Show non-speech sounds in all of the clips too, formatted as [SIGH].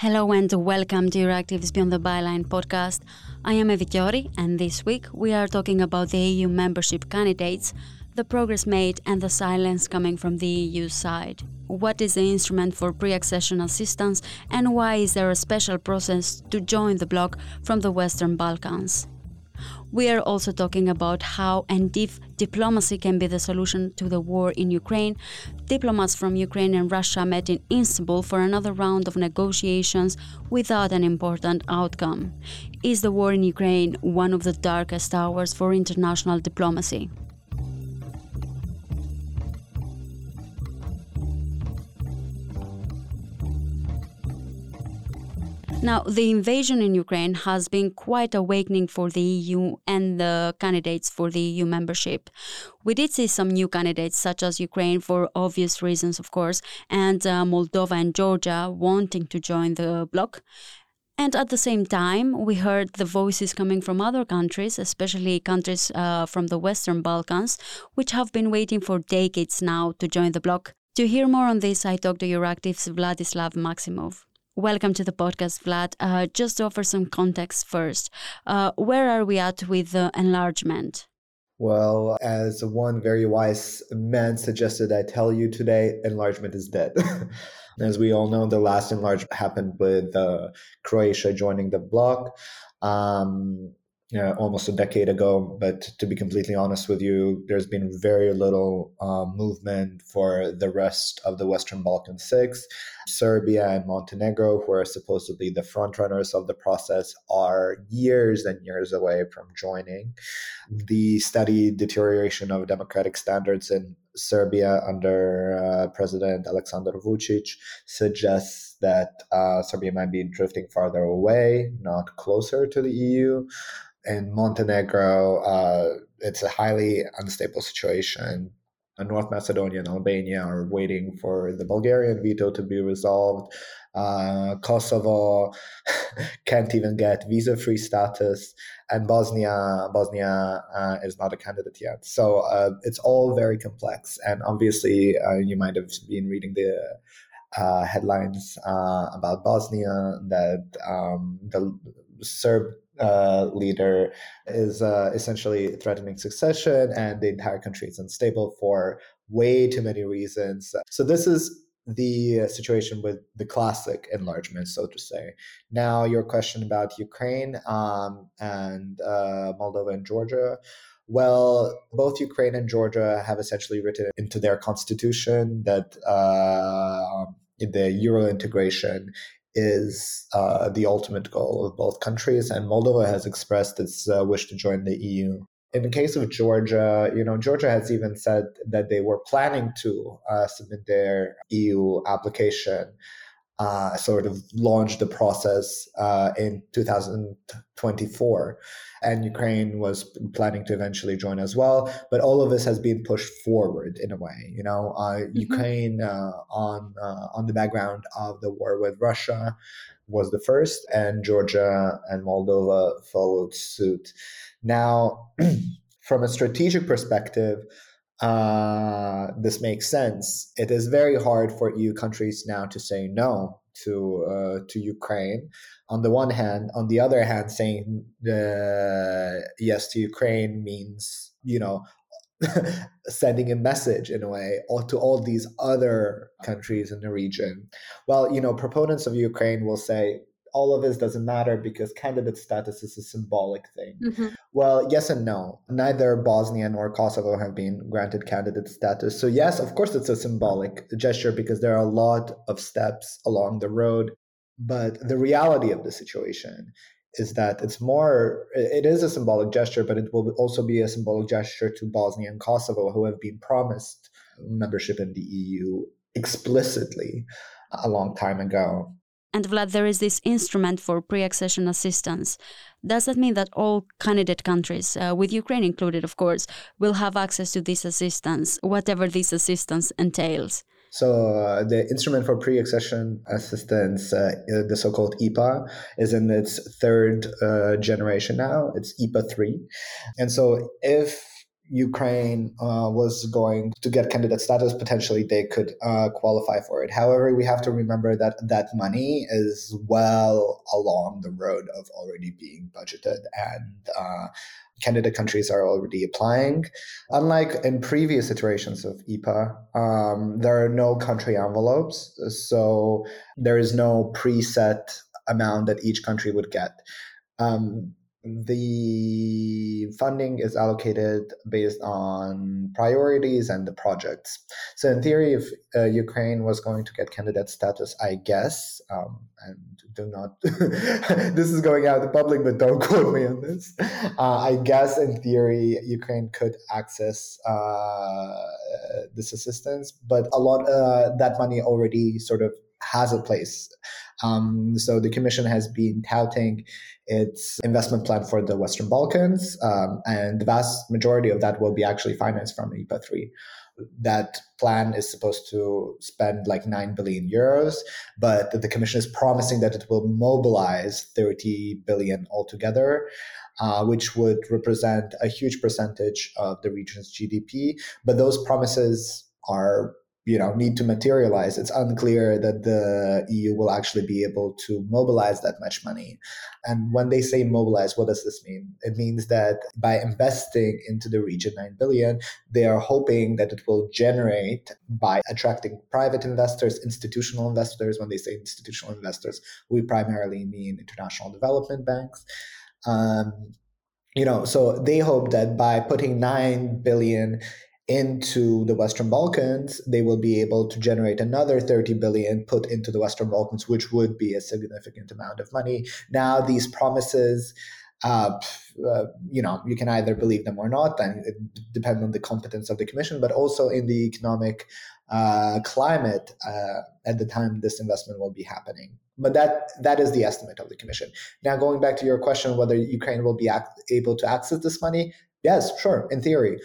Hello and welcome to Euractiv's Beyond the Byline podcast. I am Evi Kiorri, and this week we are talking about the EU membership candidates, the progress made, and the silence coming from the EU side. What is the instrument for pre accession assistance, and why is there a special process to join the bloc from the Western Balkans? We are also talking about how and if diplomacy can be the solution to the war in Ukraine. Diplomats from Ukraine and Russia met in Istanbul for another round of negotiations without an important outcome. Is the war in Ukraine one of the darkest hours for international diplomacy? Now, the invasion in Ukraine has been quite awakening for the EU and the candidates for the EU membership. We did see some new candidates, such as Ukraine, for obvious reasons, of course, and uh, Moldova and Georgia wanting to join the bloc. And at the same time, we heard the voices coming from other countries, especially countries uh, from the Western Balkans, which have been waiting for decades now to join the bloc. To hear more on this, I talked to Euractiv's Vladislav Maximov. Welcome to the podcast, Vlad. Uh, just to offer some context first, uh, where are we at with the enlargement? Well, as one very wise man suggested, I tell you today, enlargement is dead. [LAUGHS] as we all know, the last enlargement happened with uh, Croatia joining the bloc. Um, almost a decade ago. But to be completely honest with you, there's been very little uh, movement for the rest of the Western Balkan Six. Serbia and Montenegro, who are supposedly the frontrunners of the process, are years and years away from joining. The steady deterioration of democratic standards in Serbia under uh, President Aleksandar Vucic suggests that uh, Serbia might be drifting farther away, not closer to the EU in Montenegro, uh, it's a highly unstable situation. North Macedonia and Albania are waiting for the Bulgarian veto to be resolved. Uh, Kosovo [LAUGHS] can't even get visa-free status, and Bosnia Bosnia uh, is not a candidate yet. So uh, it's all very complex. And obviously, uh, you might have been reading the uh, headlines uh, about Bosnia that um, the Serb uh, leader is uh, essentially threatening succession, and the entire country is unstable for way too many reasons. So, this is the situation with the classic enlargement, so to say. Now, your question about Ukraine um, and uh, Moldova and Georgia. Well, both Ukraine and Georgia have essentially written into their constitution that uh, the Euro integration is uh, the ultimate goal of both countries, and Moldova has expressed its uh, wish to join the EU. In the case of Georgia, you know, Georgia has even said that they were planning to uh, submit their EU application uh, sort of launched the process uh, in 2024. And Ukraine was planning to eventually join as well. But all of this has been pushed forward in a way. You know, uh, mm-hmm. Ukraine uh, on uh, on the background of the war with Russia was the first, and Georgia and Moldova followed suit. Now, [CLEARS THROAT] from a strategic perspective, uh, this makes sense. It is very hard for EU countries now to say no to uh, to Ukraine. On the one hand, on the other hand, saying uh, yes to Ukraine means you know [LAUGHS] sending a message in a way to all these other countries in the region. Well, you know, proponents of Ukraine will say all of this doesn't matter because candidate status is a symbolic thing. Mm-hmm. Well, yes and no. Neither Bosnia nor Kosovo have been granted candidate status. So, yes, of course, it's a symbolic gesture because there are a lot of steps along the road. But the reality of the situation is that it's more, it is a symbolic gesture, but it will also be a symbolic gesture to Bosnia and Kosovo, who have been promised membership in the EU explicitly a long time ago. And Vlad, there is this instrument for pre accession assistance. Does that mean that all candidate countries, uh, with Ukraine included, of course, will have access to this assistance, whatever this assistance entails? So uh, the instrument for pre-accession assistance, uh, the so-called IPA, is in its third uh, generation now. It's IPA three, and so if Ukraine uh, was going to get candidate status, potentially they could uh, qualify for it. However, we have to remember that that money is well along the road of already being budgeted, and uh, candidate countries are already applying. Unlike in previous iterations of IPA, um, there are no country envelopes, so there is no preset amount that each country would get. Um, the funding is allocated based on priorities and the projects. So, in theory, if uh, Ukraine was going to get candidate status, I guess, um, and do not, [LAUGHS] this is going out in the public, but don't [LAUGHS] quote me on this. Uh, I guess, in theory, Ukraine could access uh, this assistance, but a lot uh, that money already sort of has a place. Um, so the Commission has been touting its investment plan for the Western Balkans, um, and the vast majority of that will be actually financed from IPA 3 that plan is supposed to spend like 9 billion euros but the commission is promising that it will mobilize 30 billion altogether uh, which would represent a huge percentage of the region's gdp but those promises are you know need to materialize it's unclear that the eu will actually be able to mobilize that much money. And when they say mobilize what does this mean? It means that by investing into the region 9 billion they are hoping that it will generate by attracting private investors institutional investors. When they say institutional investors we primarily mean international development banks. Um, you know so they hope that by putting 9 billion into the Western Balkans, they will be able to generate another 30 billion put into the Western Balkans, which would be a significant amount of money. Now, these promises, uh, uh, you know, you can either believe them or not, and it depends on the competence of the Commission, but also in the economic uh, climate uh, at the time this investment will be happening. But that that is the estimate of the Commission. Now, going back to your question, whether Ukraine will be ac- able to access this money, yes, sure, in theory.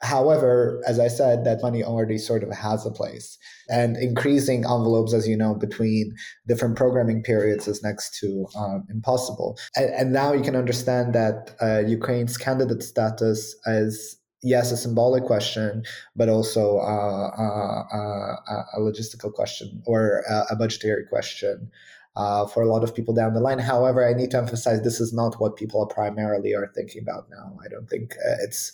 However, as I said, that money already sort of has a place. And increasing envelopes, as you know, between different programming periods is next to um, impossible. And, and, now you can understand that uh, Ukraine's candidate status is, yes, a symbolic question, but also uh, uh, uh a logistical question or a budgetary question. Uh, for a lot of people down the line. However, I need to emphasize this is not what people primarily are thinking about now. I don't think uh, it's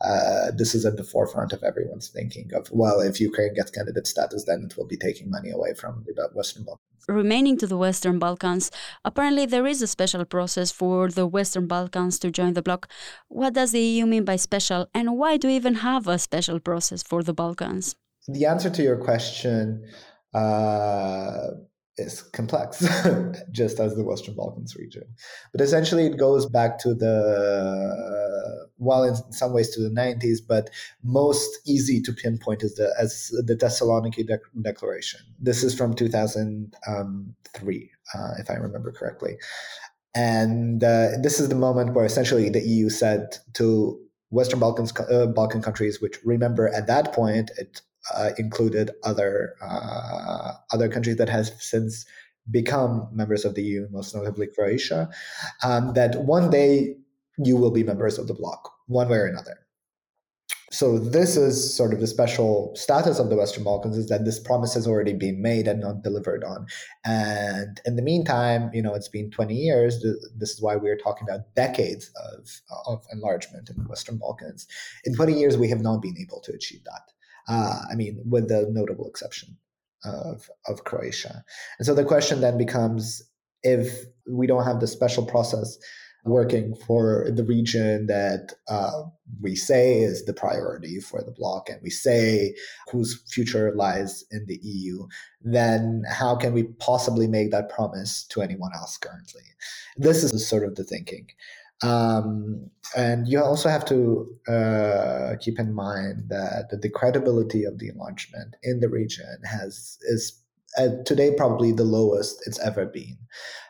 uh, this is at the forefront of everyone's thinking of, well, if Ukraine gets candidate status, then it will be taking money away from the Western Balkans. Remaining to the Western Balkans, apparently there is a special process for the Western Balkans to join the bloc. What does the EU mean by special, and why do we even have a special process for the Balkans? The answer to your question uh, is complex, [LAUGHS] just as the Western Balkans region. But essentially, it goes back to the well, in some ways to the 90s, but most easy to pinpoint is the as the Thessaloniki De- Declaration. This is from 2003, uh, if I remember correctly. And uh, this is the moment where essentially the EU said to Western Balkans, uh, Balkan countries, which remember at that point it uh, included other uh, other countries that has since become members of the EU, most notably Croatia, um, that one day you will be members of the bloc, one way or another. So this is sort of the special status of the Western Balkans is that this promise has already been made and not delivered on. And in the meantime, you know, it's been 20 years. This is why we're talking about decades of, of enlargement in the Western Balkans. In 20 years, we have not been able to achieve that. Uh, I mean, with the notable exception of, of Croatia. And so the question then becomes if we don't have the special process working for the region that uh, we say is the priority for the bloc and we say whose future lies in the EU, then how can we possibly make that promise to anyone else currently? This is sort of the thinking. Um, and you also have to uh, keep in mind that the credibility of the enlargement in the region has is uh, today probably the lowest it's ever been,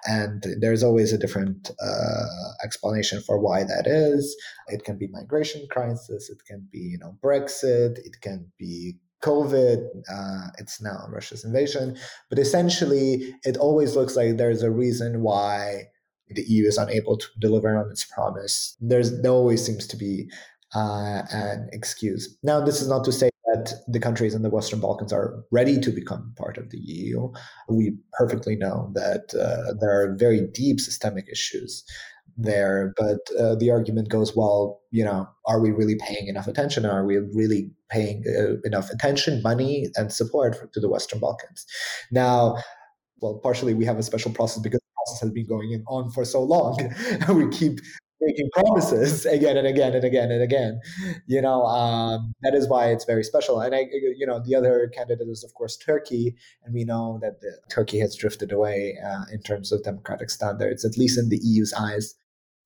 and there's always a different uh, explanation for why that is. It can be migration crisis, it can be you know Brexit, it can be COVID, uh, it's now Russia's invasion. But essentially, it always looks like there's a reason why the EU is unable to deliver on its promise. There's there always seems to be uh, an excuse. Now, this is not to say that the countries in the Western Balkans are ready to become part of the EU. We perfectly know that uh, there are very deep systemic issues there, but uh, the argument goes, well, you know, are we really paying enough attention? Are we really paying uh, enough attention, money, and support for, to the Western Balkans? Now, well, partially we have a special process because process has been going on for so long. [LAUGHS] we keep making promises [LAUGHS] again and again and again and again. You know, um, that is why it's very special. And I, you know, the other candidate is of course Turkey, and we know that the, Turkey has drifted away uh, in terms of democratic standards, at least in the EU's eyes.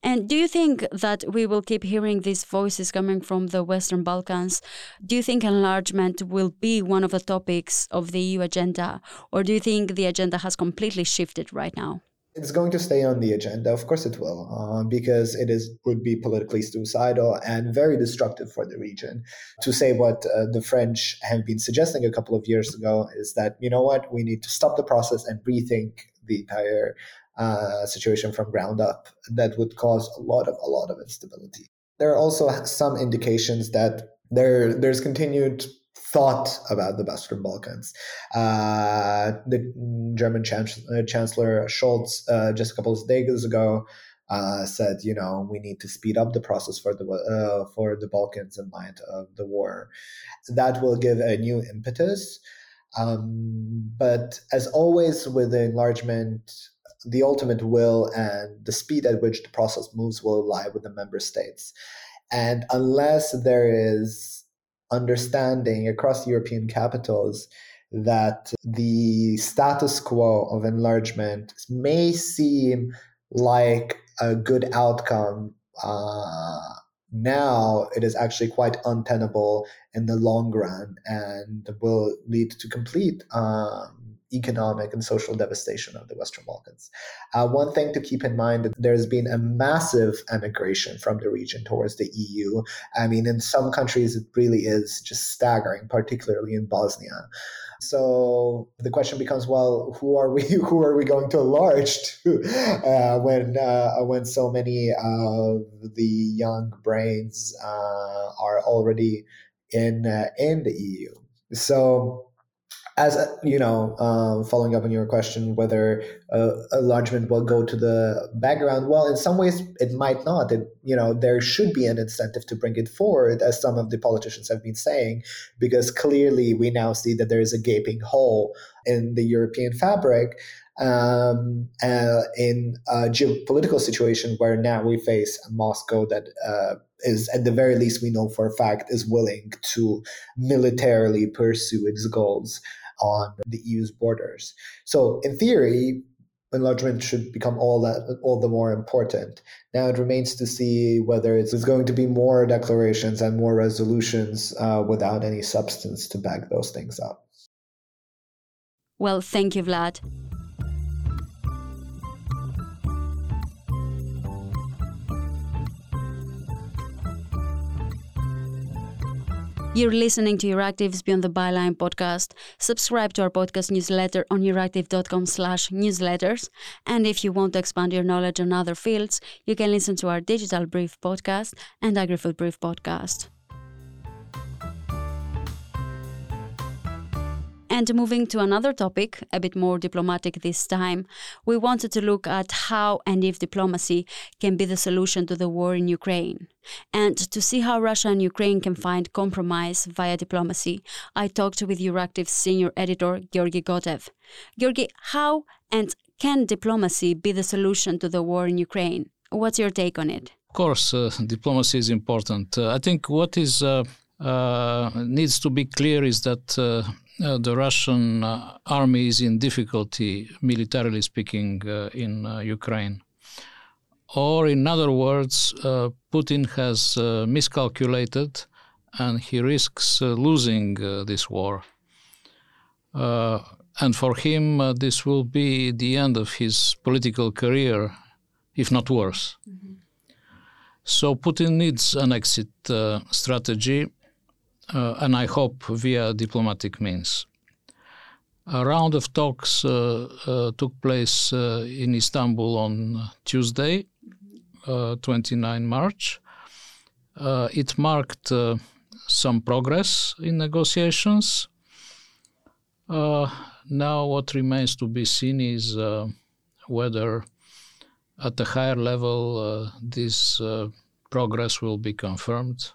And do you think that we will keep hearing these voices coming from the Western Balkans? Do you think enlargement will be one of the topics of the EU agenda, or do you think the agenda has completely shifted right now? It's going to stay on the agenda. Of course, it will, uh, because it is would be politically suicidal and very destructive for the region. To say what uh, the French have been suggesting a couple of years ago is that you know what we need to stop the process and rethink the entire uh, situation from ground up that would cause a lot of a lot of instability. There are also some indications that there there's continued thought about the Western Balkans. Uh, the German uh, Chancellor Scholz uh, just a couple of days ago uh, said, you know, we need to speed up the process for the uh, for the Balkans in light of the war. That will give a new impetus. Um, but as always with the enlargement, the ultimate will and the speed at which the process moves will lie with the member states. And unless there is understanding across European capitals that the status quo of enlargement may seem like a good outcome uh, now it is actually quite untenable in the long run and will lead to complete um, economic and social devastation of the Western Balkans. Uh, one thing to keep in mind that there's been a massive emigration from the region towards the EU. I mean, in some countries, it really is just staggering, particularly in Bosnia. So the question becomes, well, who are we? [LAUGHS] Who are we going to enlarge [LAUGHS] to uh, when uh, when so many of the young brains uh, are already in uh, in the EU? So as you know, um, following up on your question, whether uh, enlargement will go to the background, well, in some ways it might not. It, you know, there should be an incentive to bring it forward, as some of the politicians have been saying, because clearly we now see that there is a gaping hole in the European fabric. Um, uh, in a geopolitical situation where now we face a Moscow that uh, is, at the very least, we know for a fact, is willing to militarily pursue its goals on the EU's borders. So, in theory, enlargement should become all that all the more important. Now it remains to see whether it's going to be more declarations and more resolutions uh, without any substance to back those things up. Well, thank you, Vlad. If you're listening to Euractiv's Beyond the Byline podcast. Subscribe to our podcast newsletter on euractiv.com slash newsletters. And if you want to expand your knowledge on other fields, you can listen to our Digital Brief podcast and AgriFood Brief podcast. And moving to another topic, a bit more diplomatic this time, we wanted to look at how and if diplomacy can be the solution to the war in Ukraine. And to see how Russia and Ukraine can find compromise via diplomacy, I talked with Euractiv's senior editor, Georgi Gotev. Georgi, how and can diplomacy be the solution to the war in Ukraine? What's your take on it? Of course, uh, diplomacy is important. Uh, I think what is uh, uh needs to be clear is that uh, the Russian uh, army is in difficulty, militarily speaking, uh, in uh, Ukraine. Or, in other words, uh, Putin has uh, miscalculated and he risks losing this war. and for him, this will be the end of his political career, if not worse. Mm-hmm. So, Putin needs an exit strategy Uh, and I hope via diplomatic means. A round of talks uh, uh, took place uh, in Istanbul on Tuesday, uh, 29 March. it marked some progress in negotiations. now, what remains to be seen is whether at a higher level this progress will be confirmed.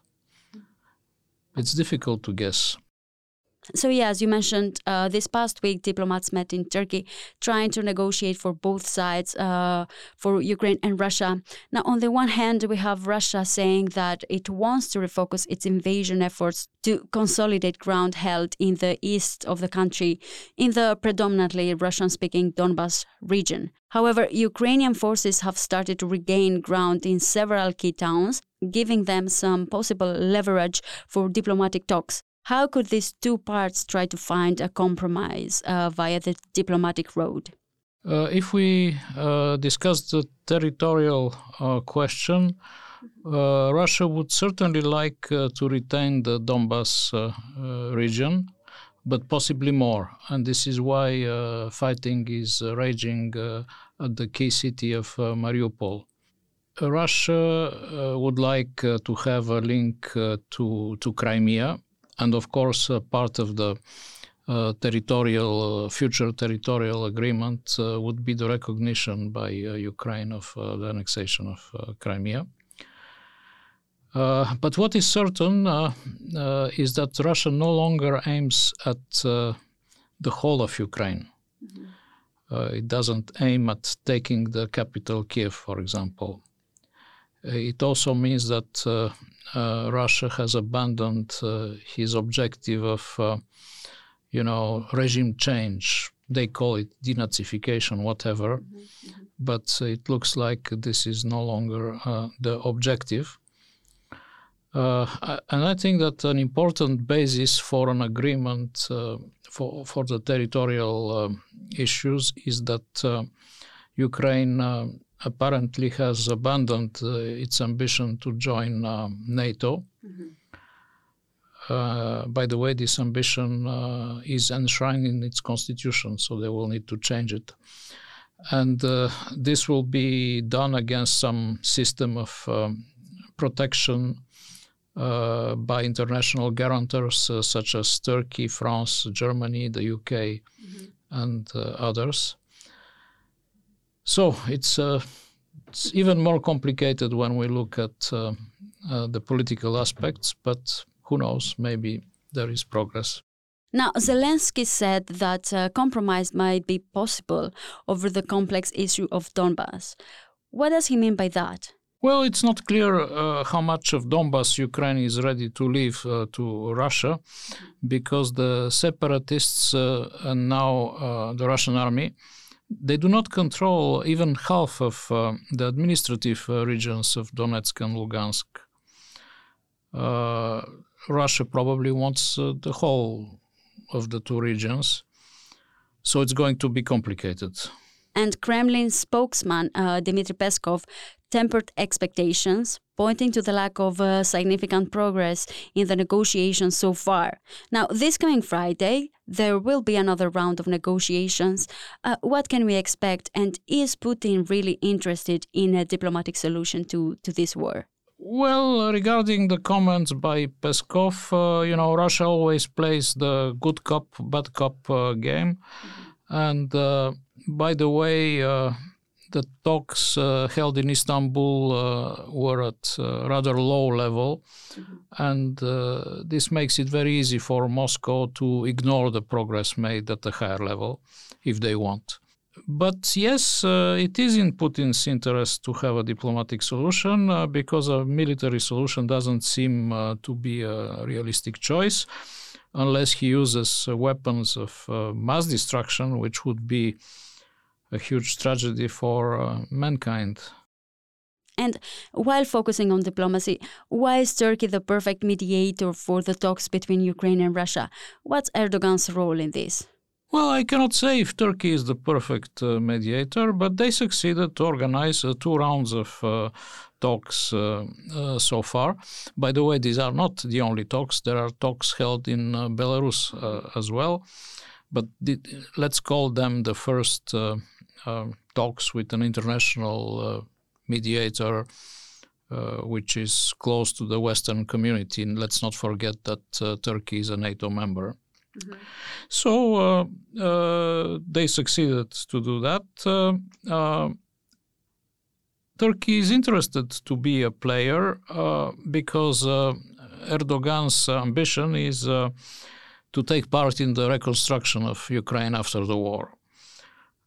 It's difficult to guess. So, yeah, as you mentioned, uh, this past week, diplomats met in Turkey trying to negotiate for both sides, uh, for Ukraine and Russia. Now, on the one hand, we have Russia saying that it wants to refocus its invasion efforts to consolidate ground held in the east of the country, in the predominantly Russian speaking Donbas region. However, Ukrainian forces have started to regain ground in several key towns, giving them some possible leverage for diplomatic talks. How could these two parts try to find a compromise uh, via the diplomatic road? Uh, if we uh, discuss the territorial uh, question, uh, Russia would certainly like uh, to retain the Donbas region, but possibly more. And this is why fighting is raging at the key city of Mariupol. Russia would like to have a link to, to Crimea, and of course, uh, part of the uh, territorial uh, future territorial agreement uh, would be the recognition by uh, Ukraine of uh, the annexation of Crimea. but what is certain is that Russia no longer aims at the whole of Ukraine. Mm-hmm. it doesn't aim at taking the capital Kiev, for example. It also means that uh, Russia has abandoned uh, his objective of, uh, you know, regime change. They call it denazification, whatever. Mm-hmm, mm-hmm. But it looks like this is no longer the objective. Uh, and I think that an important basis for an agreement uh, for, for the territorial um, issues is that uh, Ukraine apparently has abandoned uh, its ambition to join uh, NATO. Mm-hmm. Uh, by the way, this ambition uh, is enshrined in its constitution, so they will need to change it. And uh, this will be done against some system of um, protection uh, by international guarantors such as Turkey, France, Germany, the UK, mm-hmm. and others. So it's uh, it's even more complicated when we look at uh, uh, the political aspects, but who knows? Maybe there is progress. Now, Zelensky said that uh, compromise might be possible over the complex issue of Donbass. What does he mean by that? Well, it's not clear uh, how much of Donbass Ukraine is ready to leave uh, to Russia because the separatists uh, and now the Russian army they do not control even half of uh, the administrative uh, regions of Donetsk and Lugansk. Uh, Russia probably wants uh, the whole of the two regions, so it's going to be complicated. And Kremlin spokesman Dmitry Peskov tempered expectations, pointing to the lack of uh, significant progress in the negotiations so far. Now, this coming Friday, there will be another round of negotiations. Uh, what can we expect? And is Putin really interested in a diplomatic solution to, to this war? Well, regarding the comments by Peskov, uh, you know, Russia always plays the good cop, bad cop uh, game. Mm-hmm. And uh, by the way, uh, the talks uh, held in Istanbul uh, were at uh, rather low level, mm-hmm. and uh, this makes it very easy for Moscow to ignore the progress made at the higher level if they want. But yes, uh, it is in Putin's interest to have a diplomatic solution uh, because a military solution doesn't seem to be a realistic choice unless he uses weapons of mass destruction, which would be a huge tragedy for uh, mankind. And while focusing on diplomacy, why is Turkey the perfect mediator for the talks between Ukraine and Russia? What's Erdogan's role in this? Well, I cannot say if Turkey is the perfect uh, mediator, but they succeeded to organize uh, two rounds of uh, talks uh, uh, so far. By the way, these are not the only talks. There are talks held in uh, Belarus as well, but the, let's call them the first um, talks with an international uh, mediator uh, which is close to the Western community. And let's not forget that uh, Turkey is a NATO member. Mm-hmm. So uh, uh, they succeeded to do that. Uh, Turkey is interested to be a player because Erdogan's ambition is to take part in the reconstruction of Ukraine after the war.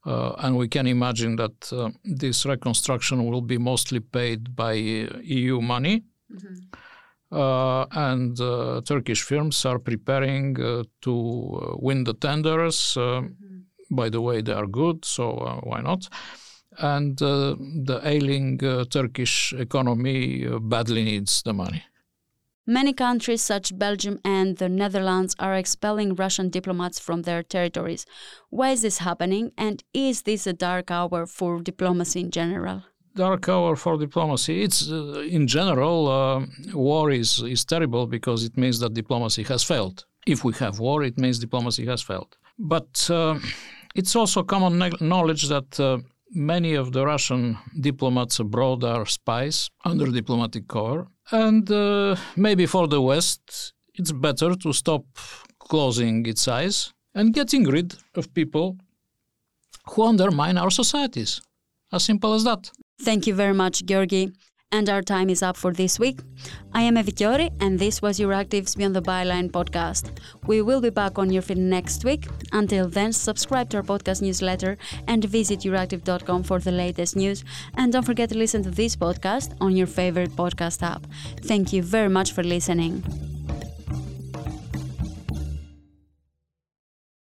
Uh, and we can imagine that uh, this reconstruction will be mostly paid by uh, EU money. Mm-hmm. Uh, and uh, Turkish firms are preparing uh, to win the tenders. Mm-hmm. By the way, they are good, so why not? And the ailing Turkish economy badly needs the money. Many countries, such Belgium and the Netherlands, are expelling Russian diplomats from their territories. Why is this happening, and is this a dark hour for diplomacy in general? Dark hour for diplomacy. It's uh, in general, uh, war is, is terrible because it means that diplomacy has failed. If we have war, it means diplomacy has failed. But uh, it's also common knowledge that uh, many of the Russian diplomats abroad are spies under diplomatic cover and uh, maybe for the West, it's better to stop closing its eyes and getting rid of people who undermine our societies. As simple as that. Thank you very much, Georgi. And our time is up for this week. I am Evi and this was Euractiv's Beyond the Byline podcast. We will be back on your feed next week. Until then, subscribe to our podcast newsletter and visit euractiv.com for the latest news. And don't forget to listen to this podcast on your favorite podcast app. Thank you very much for listening.